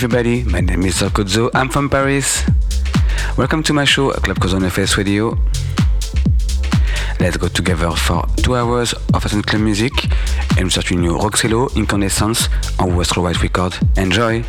Everybody, my name is Sarkozo, I'm from Paris. Welcome to my show, Club Cozon FS Radio. Let's go together for two hours of Fast Club music and start with new Roxelio, Incandescence on Whoyostro White Record. Enjoy!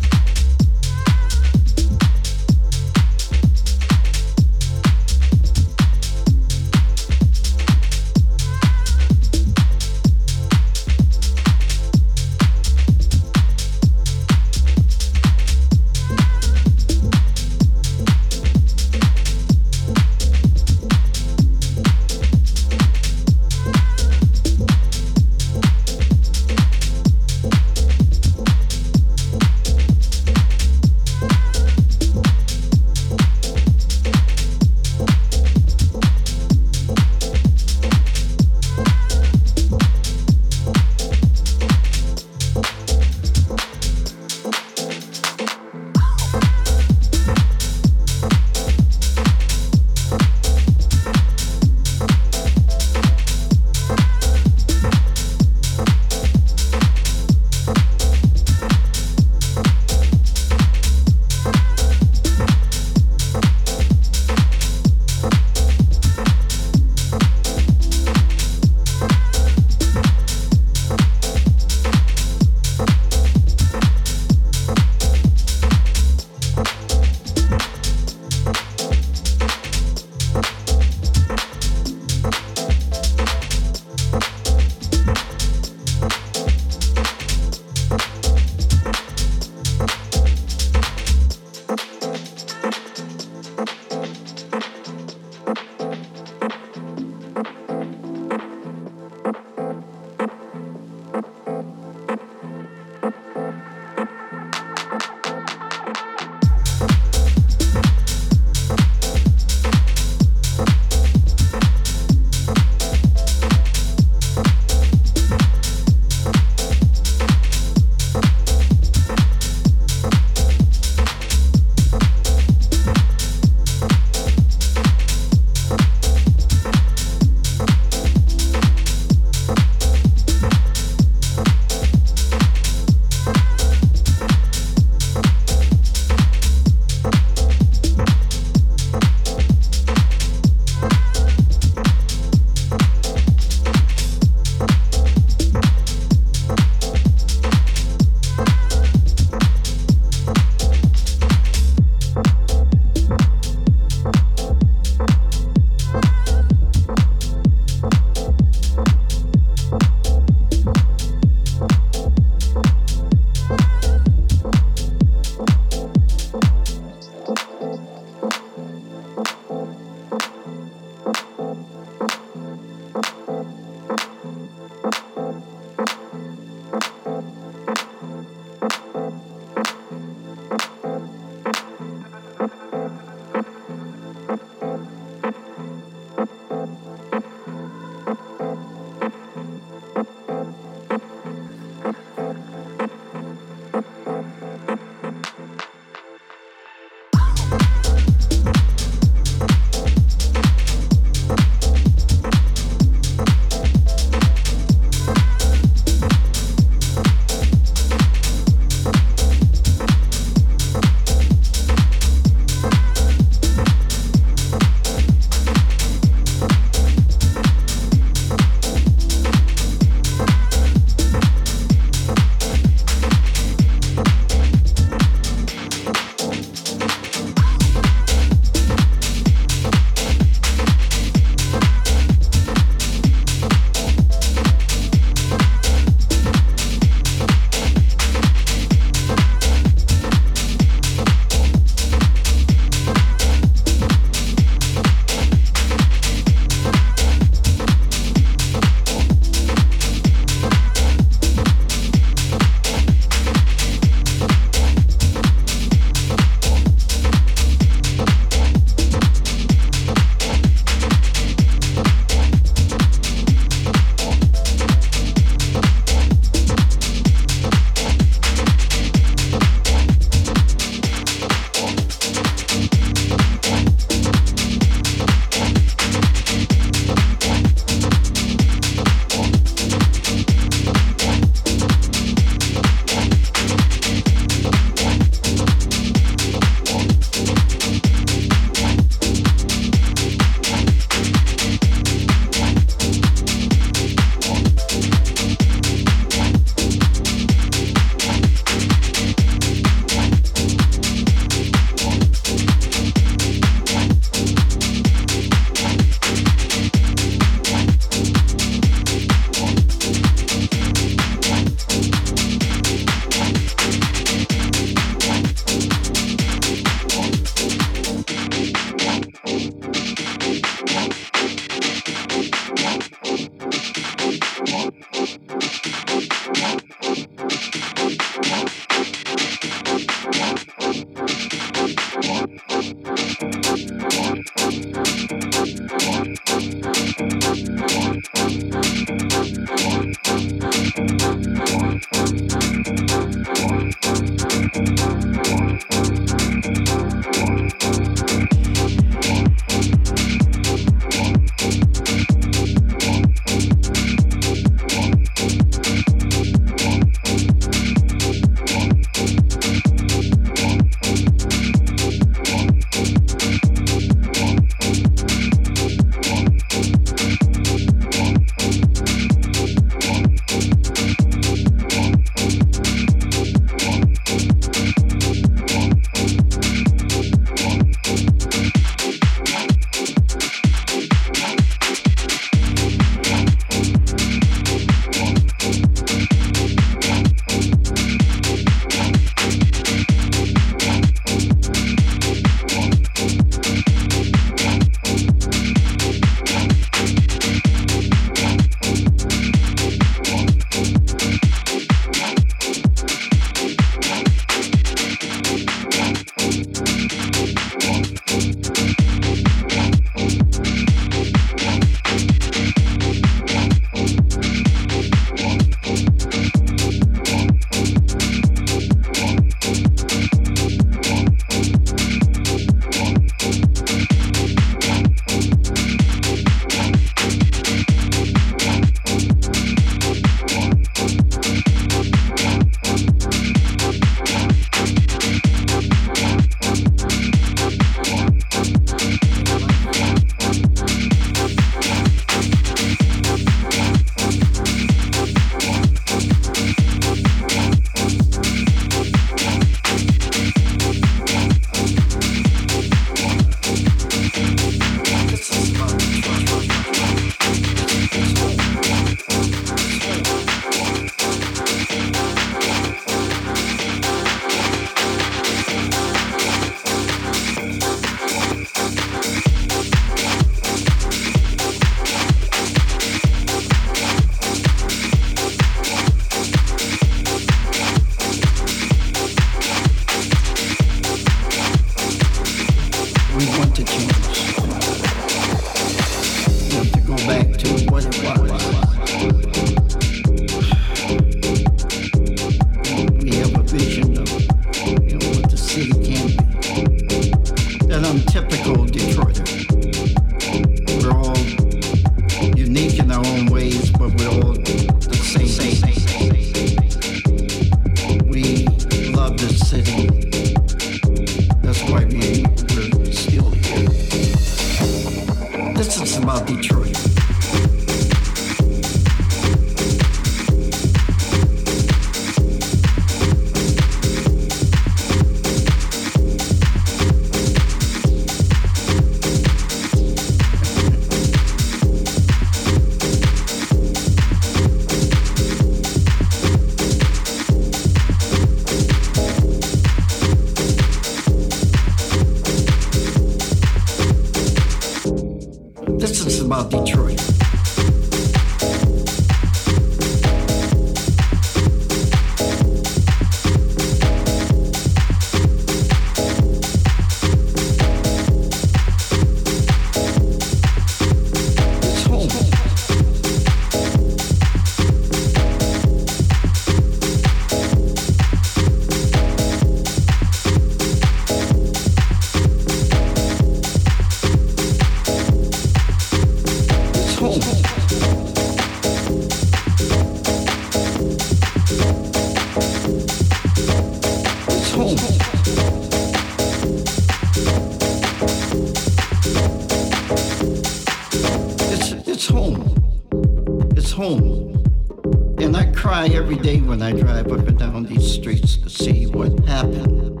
try every day when I drive up and down these streets to see what happened.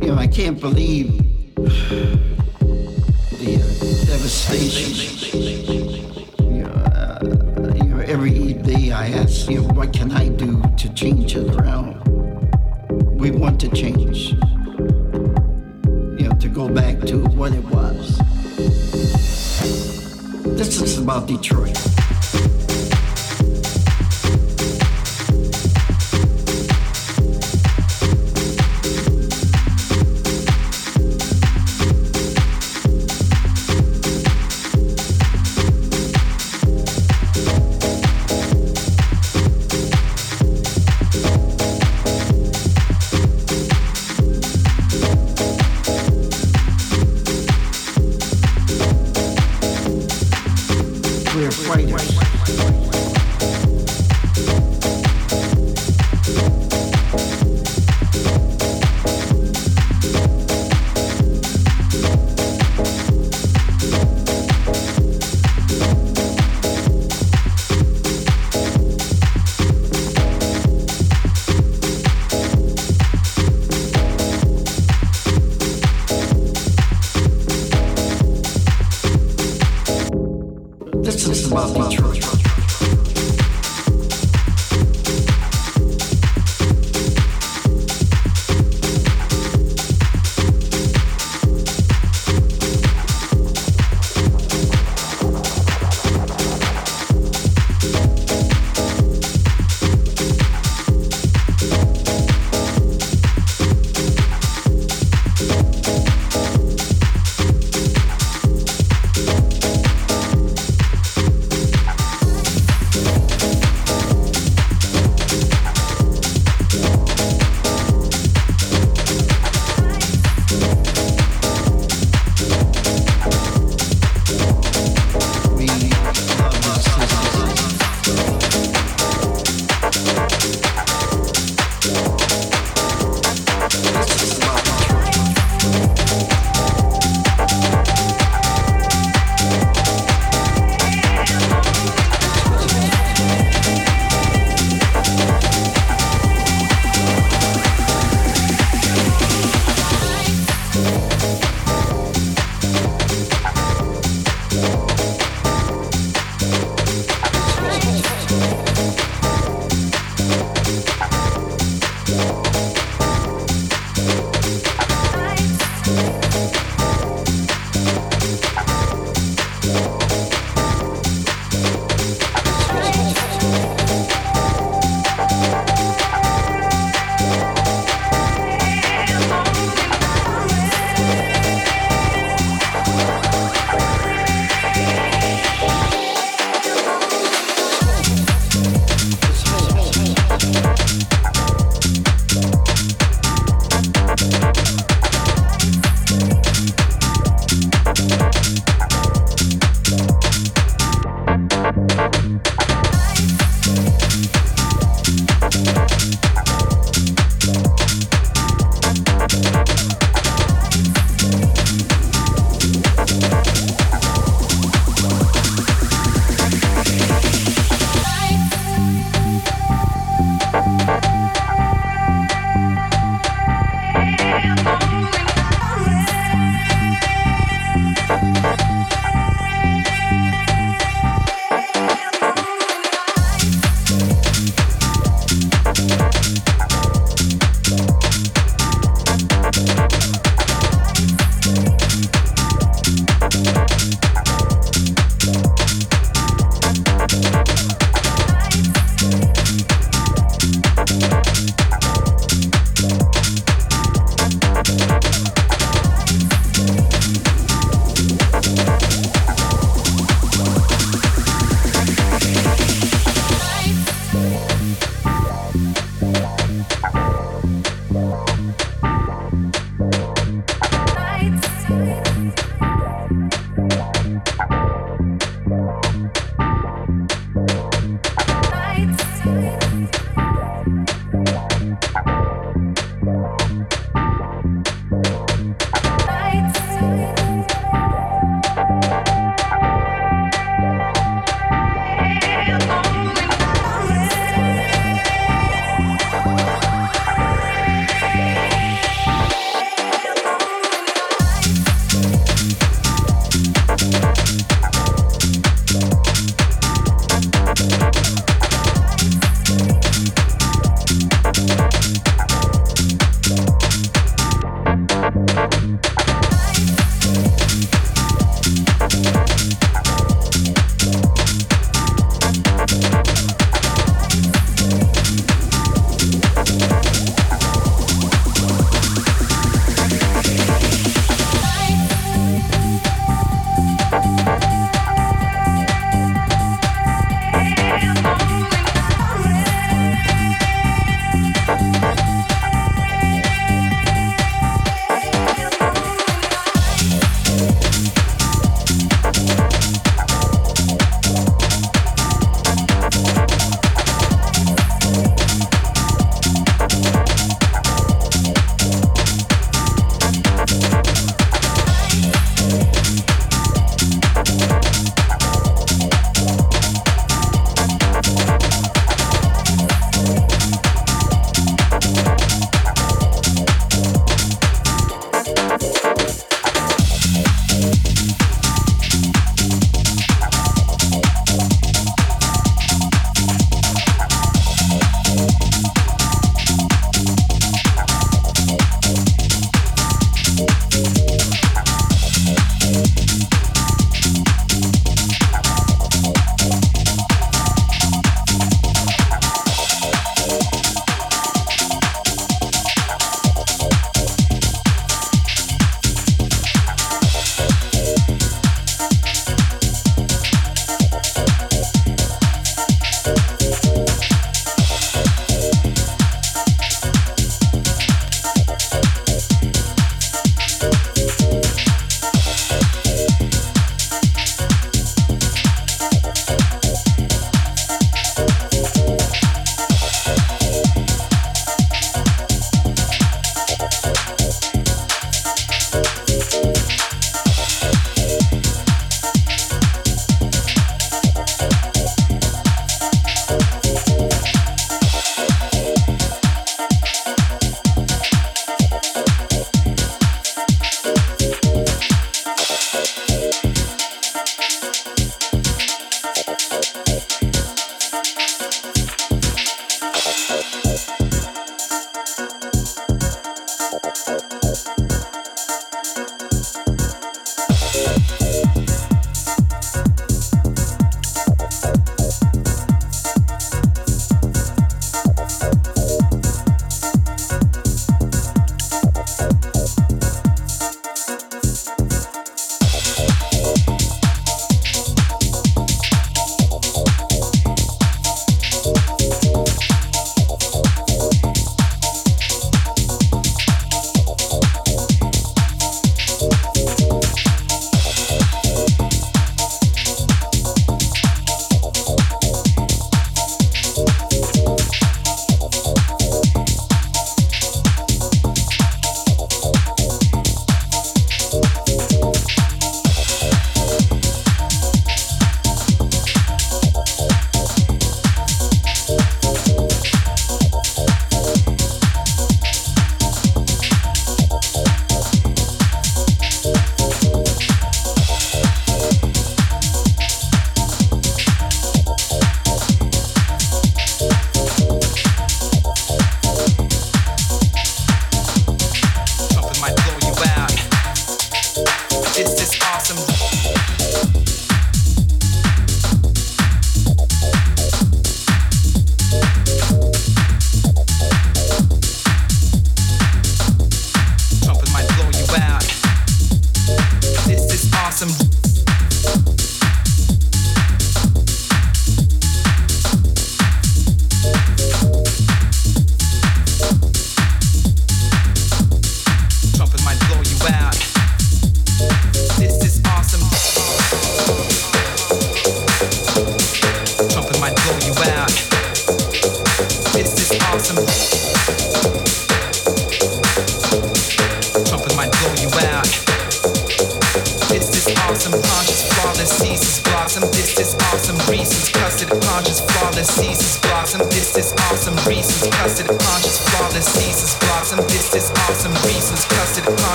You know, I can't believe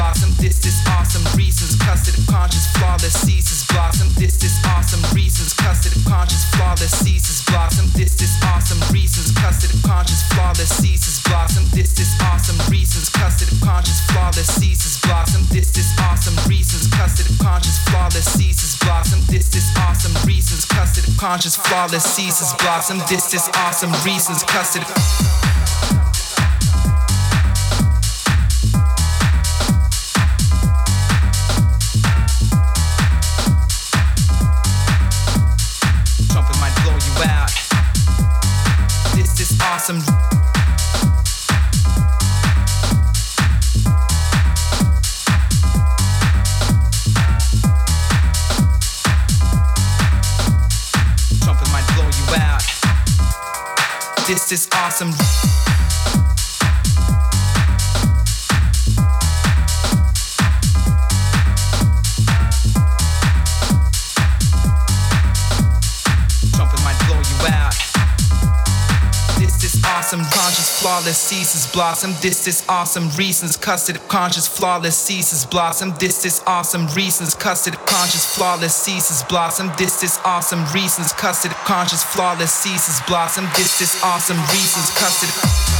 blossom. This is awesome reasons. Custard of conscious, flawless seasons blossom. This is awesome reasons. Custard of conscious, flawless seasons blossom. This is awesome reasons. Custard of conscious, flawless seasons blossom. This is awesome reasons. Custard of conscious, flawless seasons blossom. This is awesome reasons. Custard of conscious, flawless seasons blossom. This is awesome reasons. Custard of conscious, flawless seasons blossom. This is awesome reasons. Custard. it's is awesome. Ceases blossom. This is awesome reasons. Custard conscious flawless ceases blossom. This is awesome reasons. Custard conscious flawless ceases blossom. This is awesome reasons. Custard conscious flawless ceases blossom. This is awesome reasons. Custard.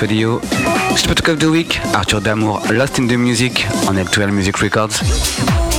Radio. Spot of the Week, Arthur D'amour, Lost in the Music on L2L Music Records.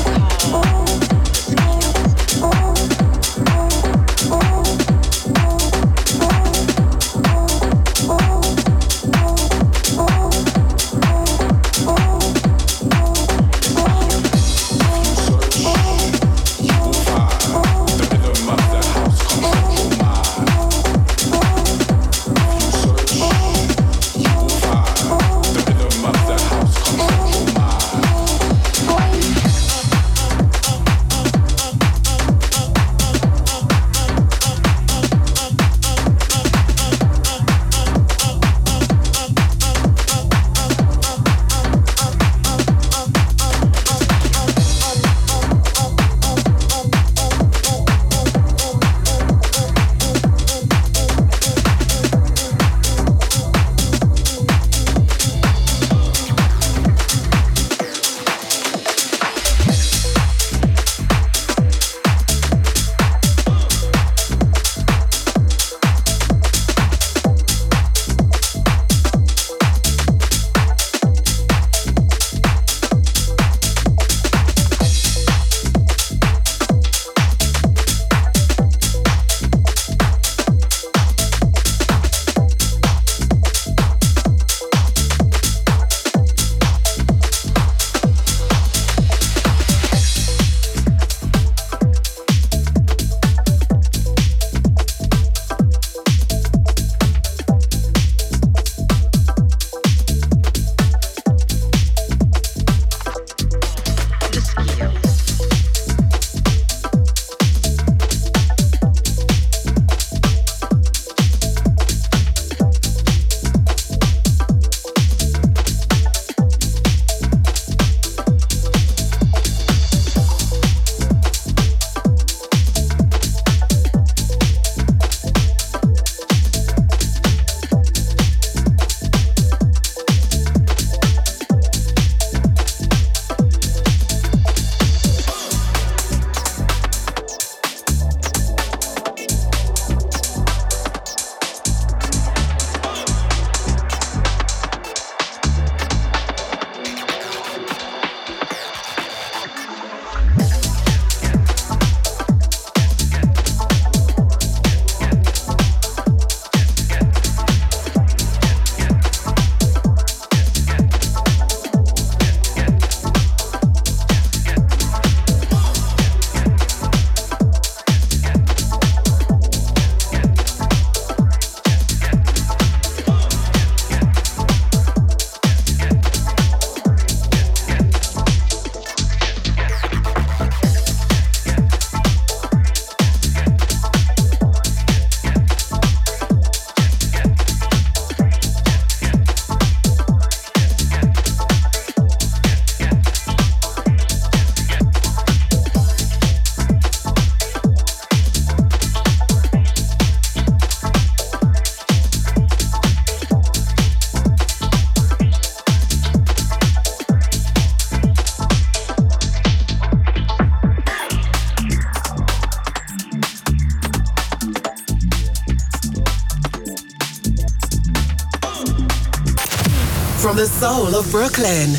From the soul of Brooklyn,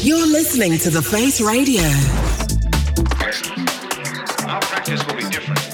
you're listening to The Face Radio. Our practice will be different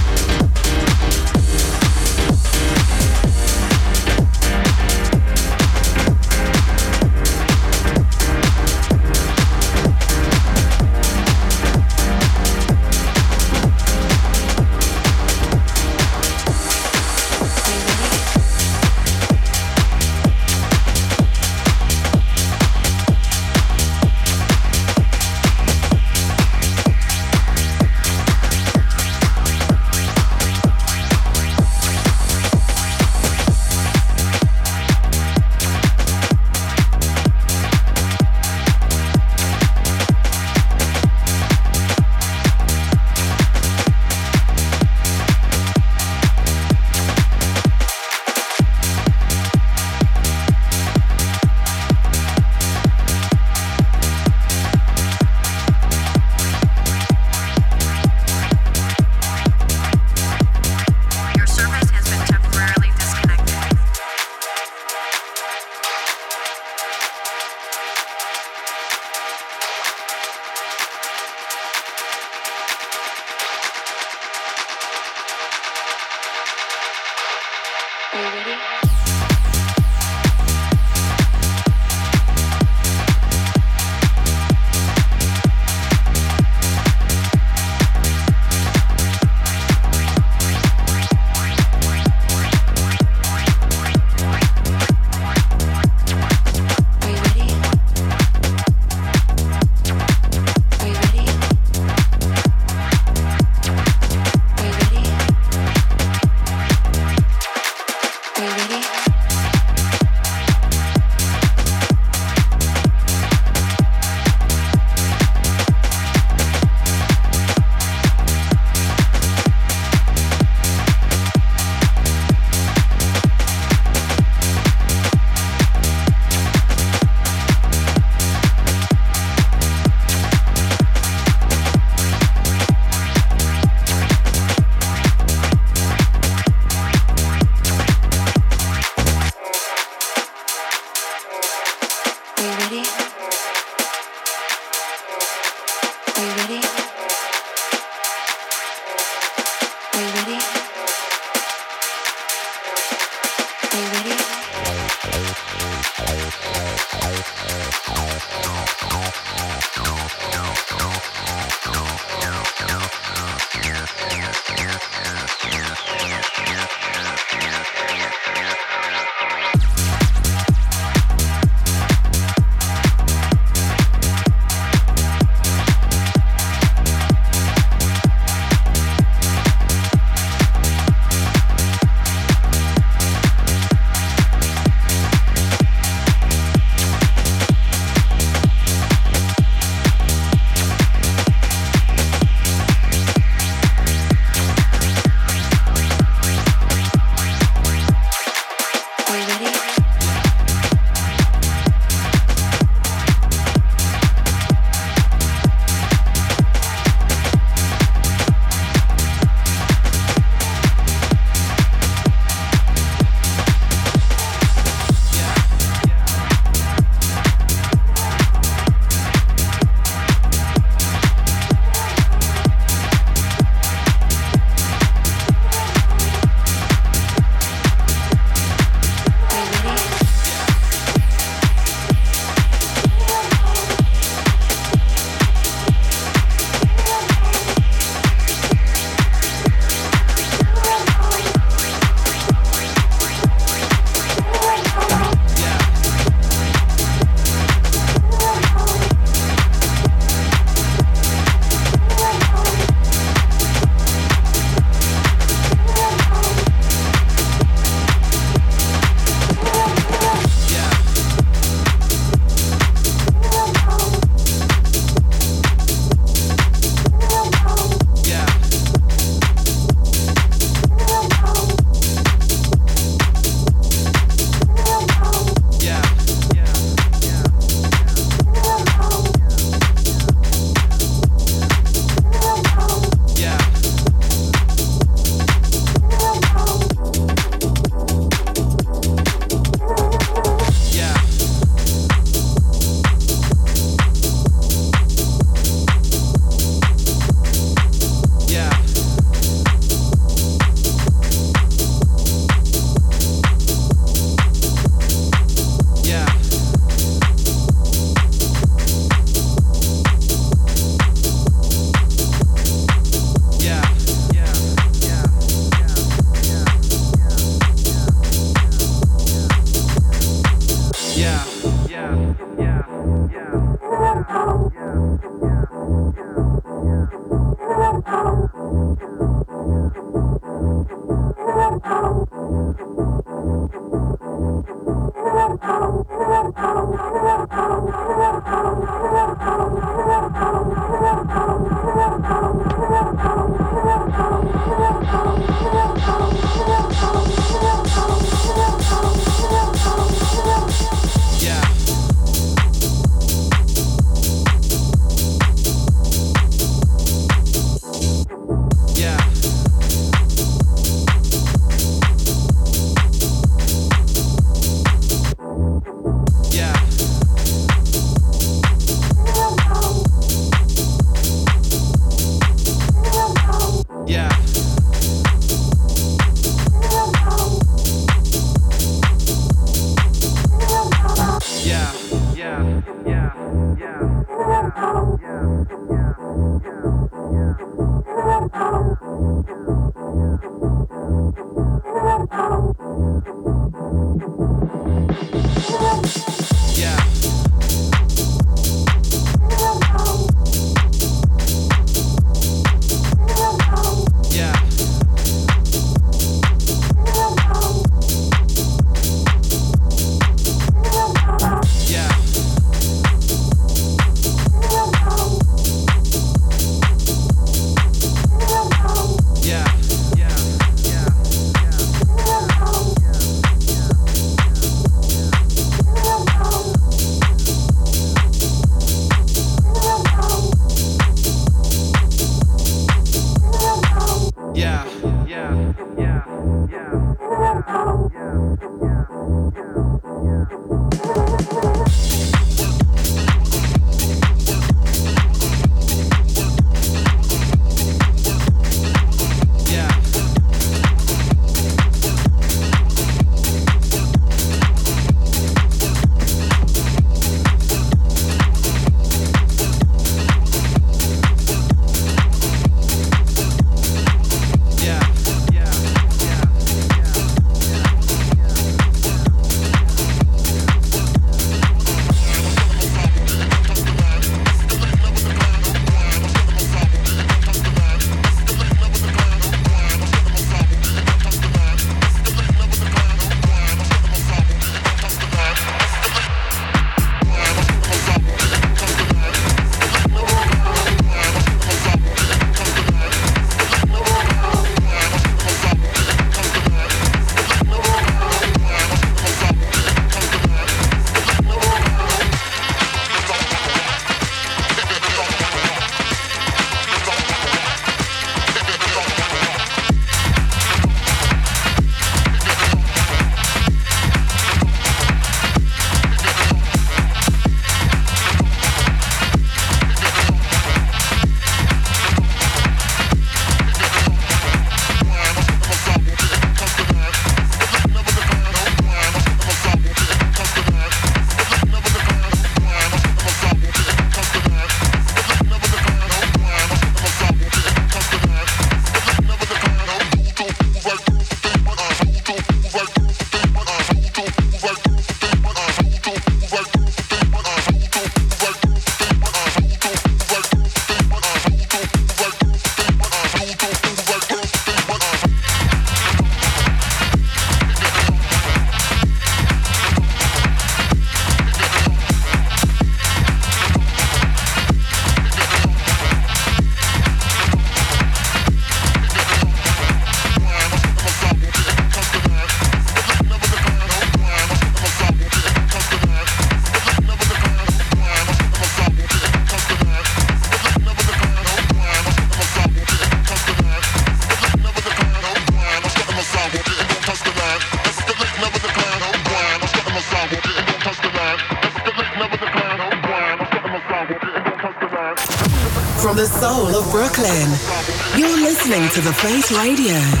to the Face Radio.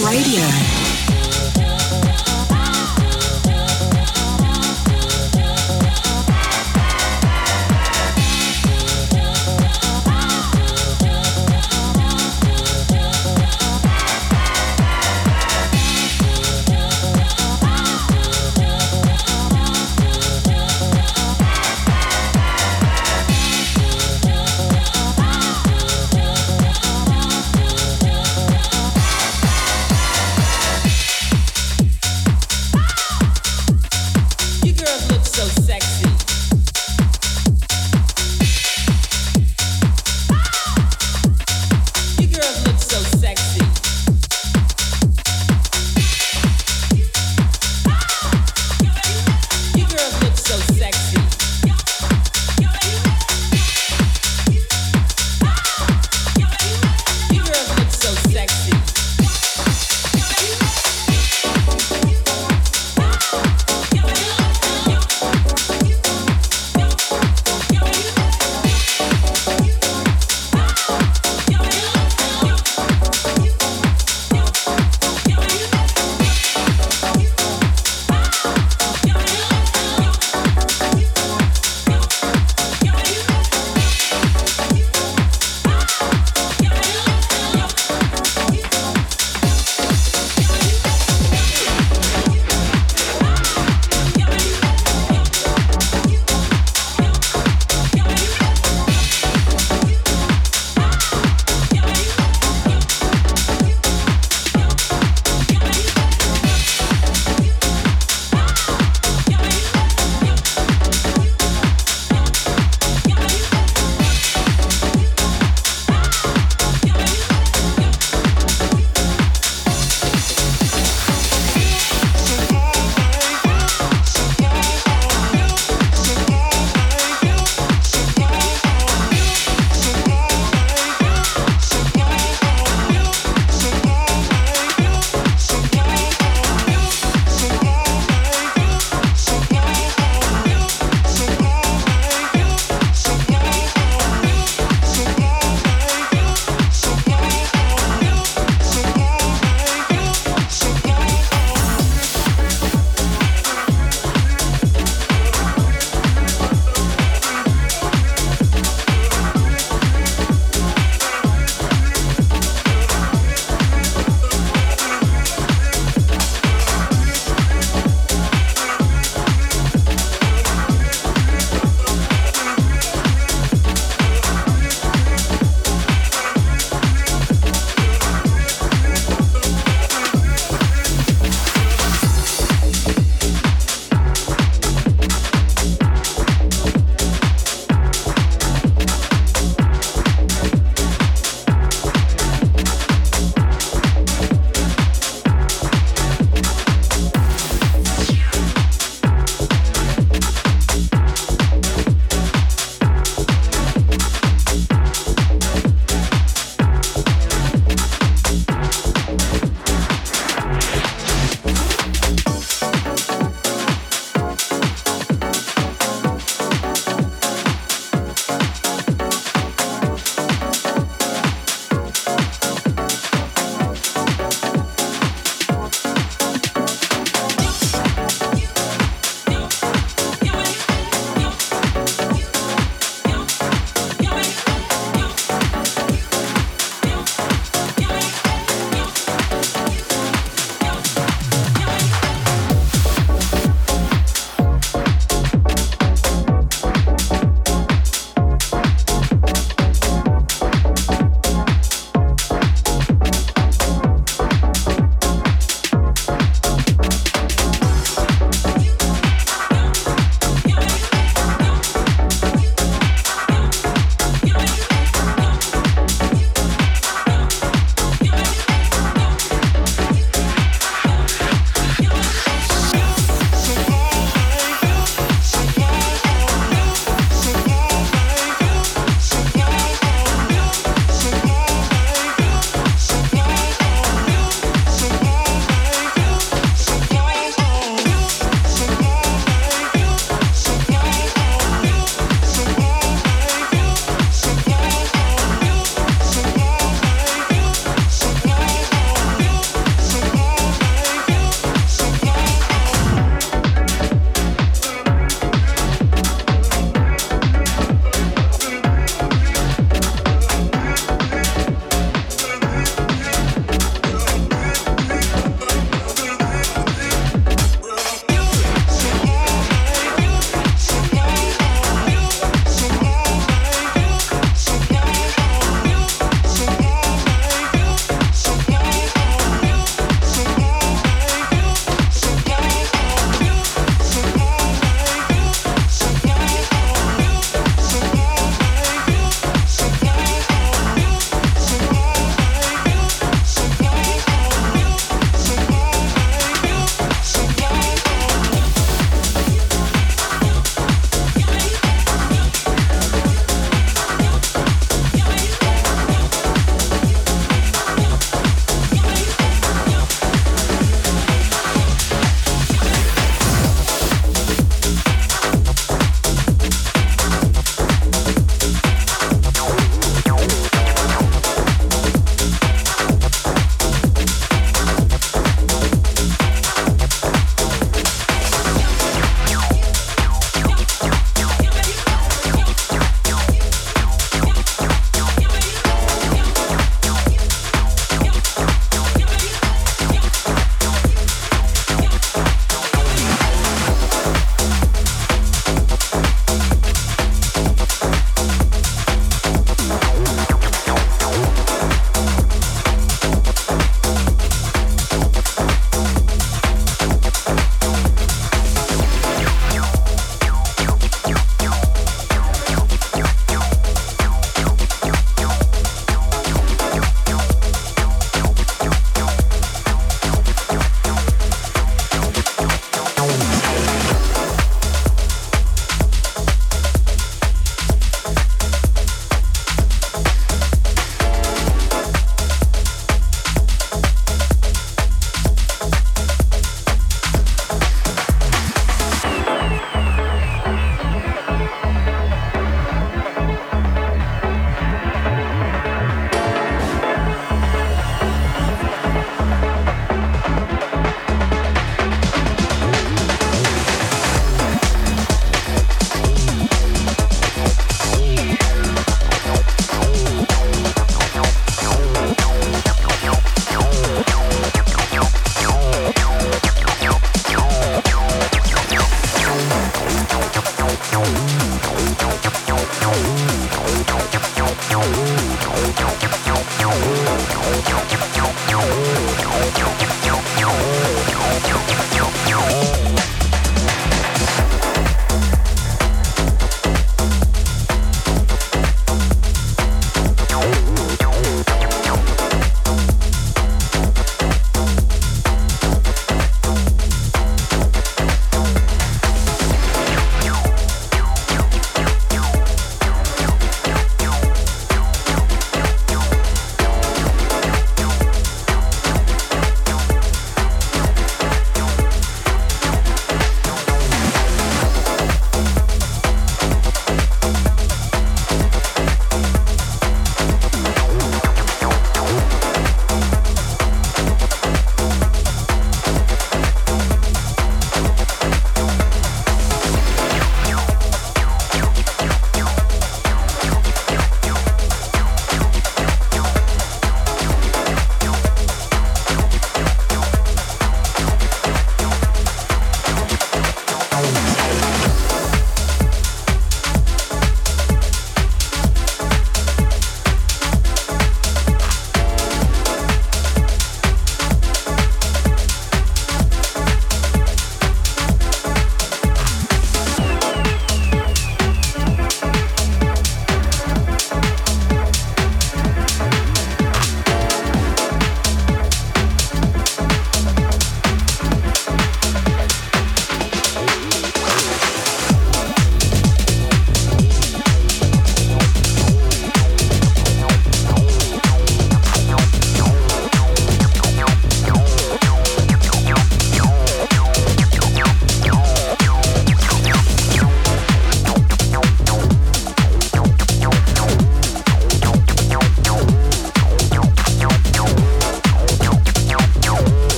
Radio.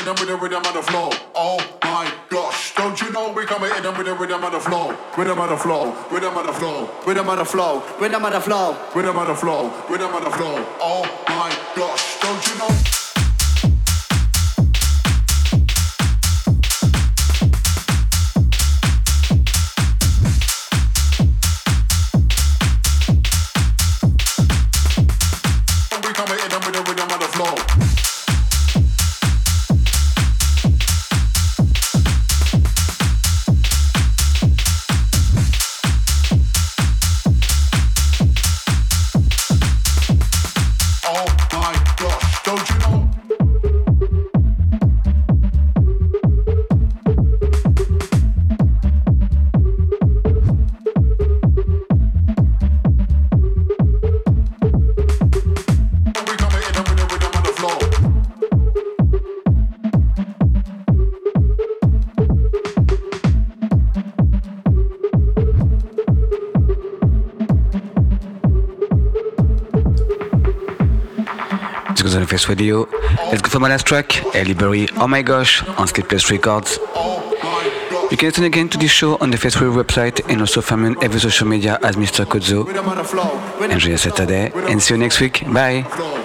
hit them with the rhythm on the flow. Oh my gosh, don't you know we come and with the rhythm on the flow. Rhythm on the flow, rhythm on the flow, rhythm on the flow, rhythm on the flow, rhythm on the flow, rhythm on the flow. Oh my gosh, don't you know? Face Radio. Let's go for my last track, Eli Bury, Oh My Gosh, on Sleepless Records. You can listen again to this show on the Facebook website and also find me on every social media as Mr. Cozzo. Enjoy your Saturday and see you next week. Bye.